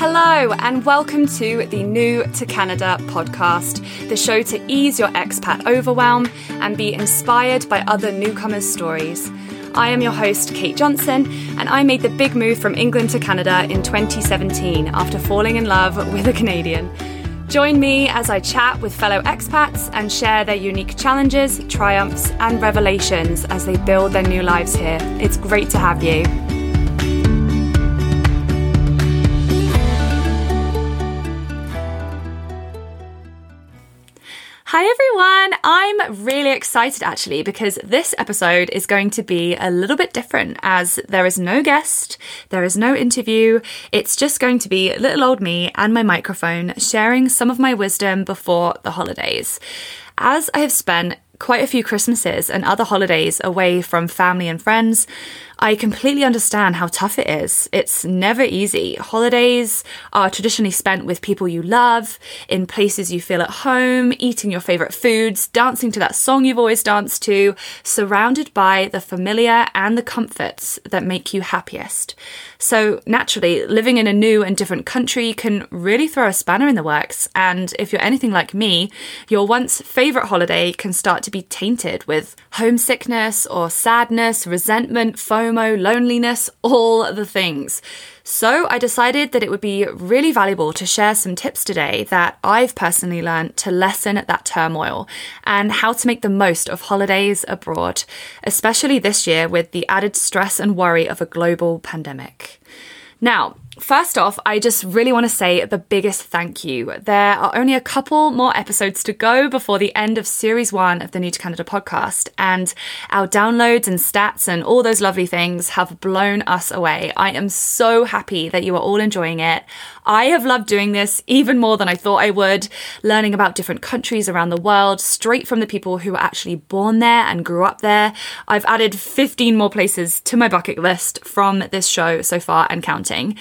Hello, and welcome to the New to Canada podcast, the show to ease your expat overwhelm and be inspired by other newcomers' stories. I am your host, Kate Johnson, and I made the big move from England to Canada in 2017 after falling in love with a Canadian. Join me as I chat with fellow expats and share their unique challenges, triumphs, and revelations as they build their new lives here. It's great to have you. Hi everyone! I'm really excited actually because this episode is going to be a little bit different as there is no guest, there is no interview. It's just going to be little old me and my microphone sharing some of my wisdom before the holidays. As I have spent quite a few Christmases and other holidays away from family and friends, I completely understand how tough it is. It's never easy. Holidays are traditionally spent with people you love, in places you feel at home, eating your favorite foods, dancing to that song you've always danced to, surrounded by the familiar and the comforts that make you happiest. So, naturally, living in a new and different country can really throw a spanner in the works. And if you're anything like me, your once favorite holiday can start to be tainted with homesickness or sadness, resentment, FOMO, loneliness, all the things. So I decided that it would be really valuable to share some tips today that I've personally learned to lessen that turmoil and how to make the most of holidays abroad, especially this year with the added stress and worry of a global pandemic. Now, First off, I just really want to say the biggest thank you. There are only a couple more episodes to go before the end of series one of the New to Canada podcast, and our downloads and stats and all those lovely things have blown us away. I am so happy that you are all enjoying it. I have loved doing this even more than I thought I would, learning about different countries around the world straight from the people who were actually born there and grew up there. I've added 15 more places to my bucket list from this show so far and counting.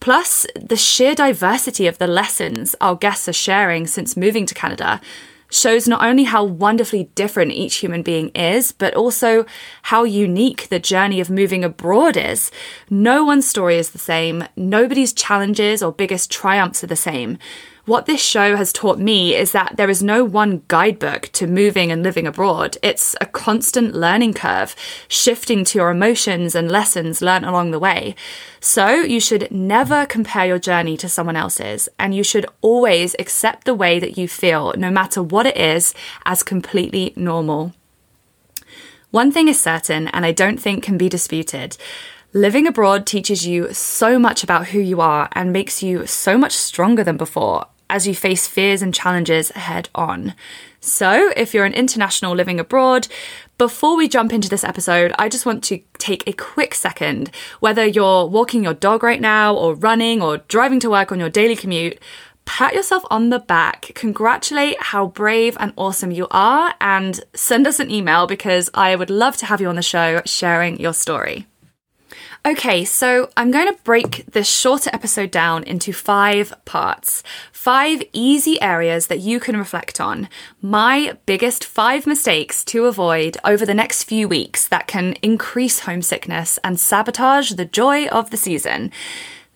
Plus, the sheer diversity of the lessons our guests are sharing since moving to Canada shows not only how wonderfully different each human being is, but also how unique the journey of moving abroad is. No one's story is the same, nobody's challenges or biggest triumphs are the same. What this show has taught me is that there is no one guidebook to moving and living abroad. It's a constant learning curve, shifting to your emotions and lessons learned along the way. So you should never compare your journey to someone else's, and you should always accept the way that you feel, no matter what it is, as completely normal. One thing is certain, and I don't think can be disputed. Living abroad teaches you so much about who you are and makes you so much stronger than before as you face fears and challenges head on. So, if you're an international living abroad, before we jump into this episode, I just want to take a quick second. Whether you're walking your dog right now, or running, or driving to work on your daily commute, pat yourself on the back, congratulate how brave and awesome you are, and send us an email because I would love to have you on the show sharing your story. Okay, so I'm going to break this shorter episode down into five parts. Five easy areas that you can reflect on. My biggest five mistakes to avoid over the next few weeks that can increase homesickness and sabotage the joy of the season.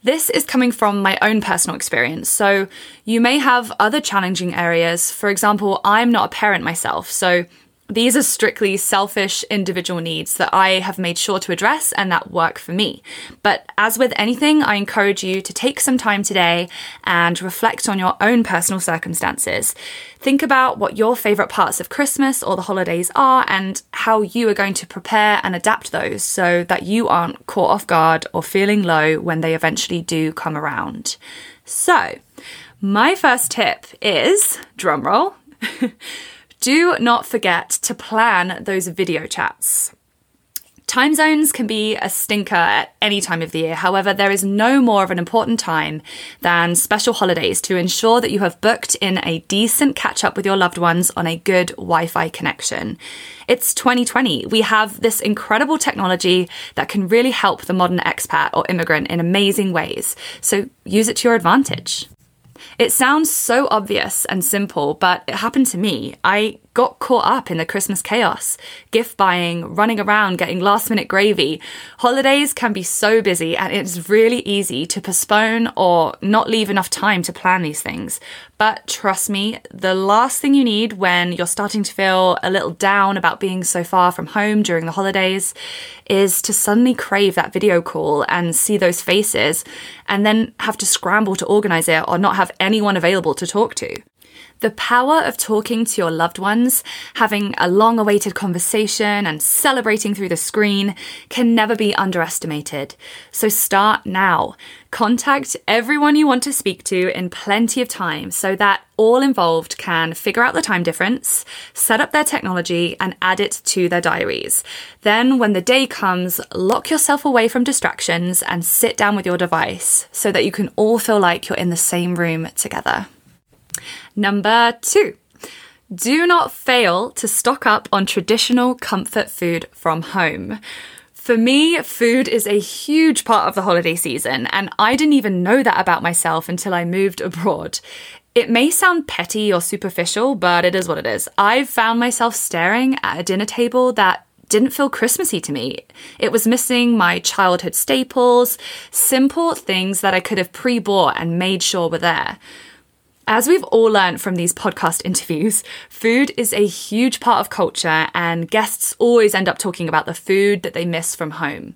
This is coming from my own personal experience, so you may have other challenging areas. For example, I'm not a parent myself, so these are strictly selfish individual needs that I have made sure to address and that work for me. But as with anything, I encourage you to take some time today and reflect on your own personal circumstances. Think about what your favourite parts of Christmas or the holidays are and how you are going to prepare and adapt those so that you aren't caught off guard or feeling low when they eventually do come around. So, my first tip is drumroll. do not forget to plan those video chats. Time zones can be a stinker at any time of the year. However, there is no more of an important time than special holidays to ensure that you have booked in a decent catch up with your loved ones on a good Wi Fi connection. It's 2020. We have this incredible technology that can really help the modern expat or immigrant in amazing ways. So use it to your advantage. It sounds so obvious and simple, but it happened to me. I got caught up in the Christmas chaos, gift buying, running around, getting last minute gravy. Holidays can be so busy and it's really easy to postpone or not leave enough time to plan these things. But trust me, the last thing you need when you're starting to feel a little down about being so far from home during the holidays is to suddenly crave that video call and see those faces and then have to scramble to organize it or not have anyone available to talk to. The power of talking to your loved ones, having a long awaited conversation, and celebrating through the screen can never be underestimated. So start now. Contact everyone you want to speak to in plenty of time so that all involved can figure out the time difference, set up their technology, and add it to their diaries. Then, when the day comes, lock yourself away from distractions and sit down with your device so that you can all feel like you're in the same room together. Number two, do not fail to stock up on traditional comfort food from home. For me, food is a huge part of the holiday season, and I didn't even know that about myself until I moved abroad. It may sound petty or superficial, but it is what it is. I've found myself staring at a dinner table that didn't feel Christmassy to me. It was missing my childhood staples, simple things that I could have pre bought and made sure were there. As we've all learned from these podcast interviews, food is a huge part of culture, and guests always end up talking about the food that they miss from home.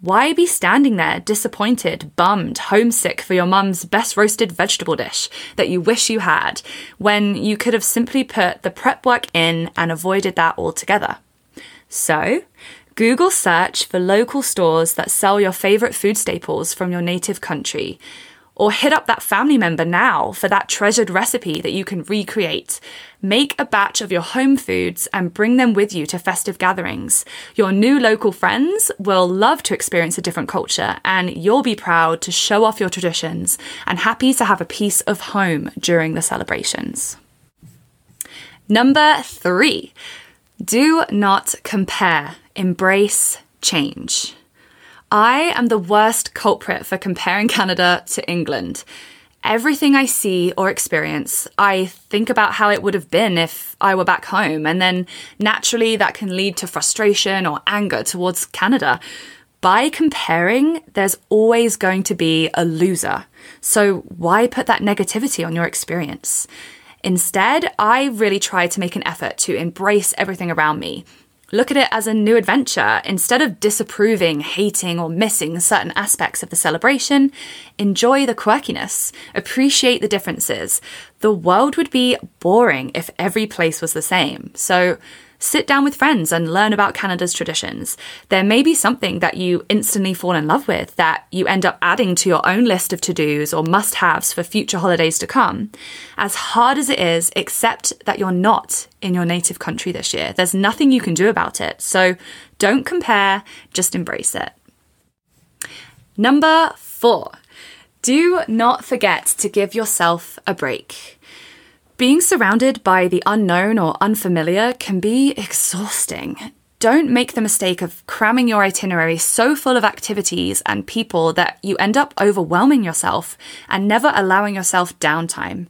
Why be standing there disappointed, bummed, homesick for your mum's best roasted vegetable dish that you wish you had when you could have simply put the prep work in and avoided that altogether? So, Google search for local stores that sell your favourite food staples from your native country. Or hit up that family member now for that treasured recipe that you can recreate. Make a batch of your home foods and bring them with you to festive gatherings. Your new local friends will love to experience a different culture, and you'll be proud to show off your traditions and happy to have a piece of home during the celebrations. Number three, do not compare, embrace change. I am the worst culprit for comparing Canada to England. Everything I see or experience, I think about how it would have been if I were back home, and then naturally that can lead to frustration or anger towards Canada. By comparing, there's always going to be a loser. So why put that negativity on your experience? Instead, I really try to make an effort to embrace everything around me Look at it as a new adventure. Instead of disapproving, hating, or missing certain aspects of the celebration, enjoy the quirkiness, appreciate the differences. The world would be boring if every place was the same. So Sit down with friends and learn about Canada's traditions. There may be something that you instantly fall in love with that you end up adding to your own list of to dos or must haves for future holidays to come. As hard as it is, accept that you're not in your native country this year. There's nothing you can do about it. So don't compare, just embrace it. Number four, do not forget to give yourself a break. Being surrounded by the unknown or unfamiliar can be exhausting. Don't make the mistake of cramming your itinerary so full of activities and people that you end up overwhelming yourself and never allowing yourself downtime.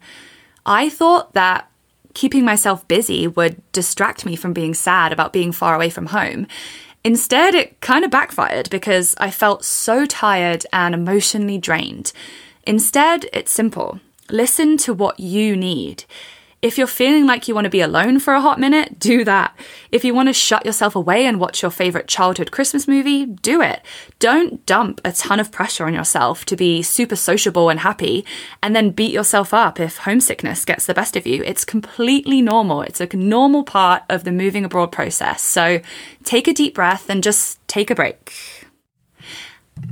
I thought that keeping myself busy would distract me from being sad about being far away from home. Instead, it kind of backfired because I felt so tired and emotionally drained. Instead, it's simple. Listen to what you need. If you're feeling like you want to be alone for a hot minute, do that. If you want to shut yourself away and watch your favorite childhood Christmas movie, do it. Don't dump a ton of pressure on yourself to be super sociable and happy and then beat yourself up if homesickness gets the best of you. It's completely normal. It's a normal part of the moving abroad process. So take a deep breath and just take a break.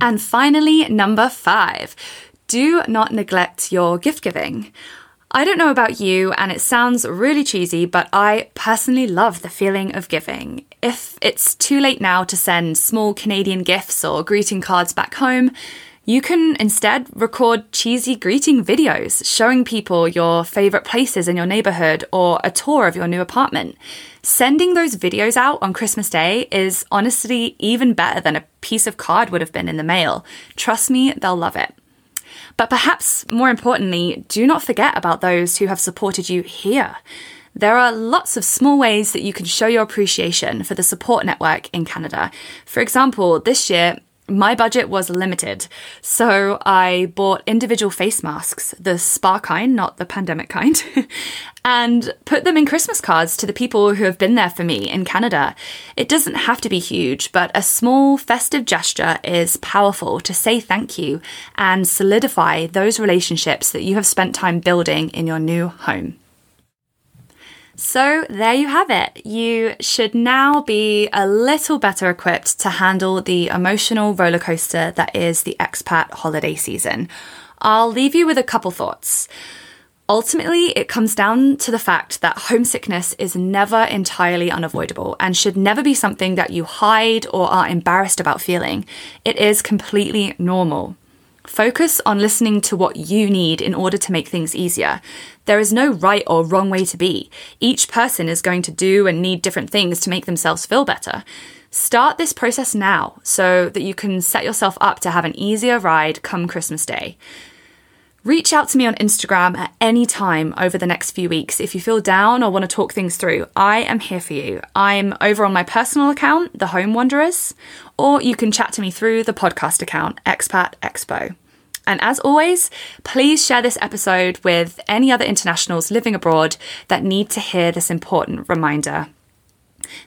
And finally, number five do not neglect your gift giving. I don't know about you, and it sounds really cheesy, but I personally love the feeling of giving. If it's too late now to send small Canadian gifts or greeting cards back home, you can instead record cheesy greeting videos showing people your favourite places in your neighbourhood or a tour of your new apartment. Sending those videos out on Christmas Day is honestly even better than a piece of card would have been in the mail. Trust me, they'll love it. But perhaps more importantly, do not forget about those who have supported you here. There are lots of small ways that you can show your appreciation for the support network in Canada. For example, this year, my budget was limited, so I bought individual face masks, the spa kind, not the pandemic kind, and put them in Christmas cards to the people who have been there for me in Canada. It doesn't have to be huge, but a small festive gesture is powerful to say thank you and solidify those relationships that you have spent time building in your new home. So, there you have it. You should now be a little better equipped to handle the emotional roller coaster that is the expat holiday season. I'll leave you with a couple thoughts. Ultimately, it comes down to the fact that homesickness is never entirely unavoidable and should never be something that you hide or are embarrassed about feeling. It is completely normal. Focus on listening to what you need in order to make things easier. There is no right or wrong way to be. Each person is going to do and need different things to make themselves feel better. Start this process now so that you can set yourself up to have an easier ride come Christmas Day. Reach out to me on Instagram at any time over the next few weeks if you feel down or want to talk things through. I am here for you. I'm over on my personal account, The Home Wanderers, or you can chat to me through the podcast account, Expat Expo. And as always, please share this episode with any other internationals living abroad that need to hear this important reminder.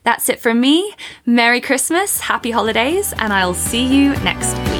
That's it from me. Merry Christmas, happy holidays, and I'll see you next week.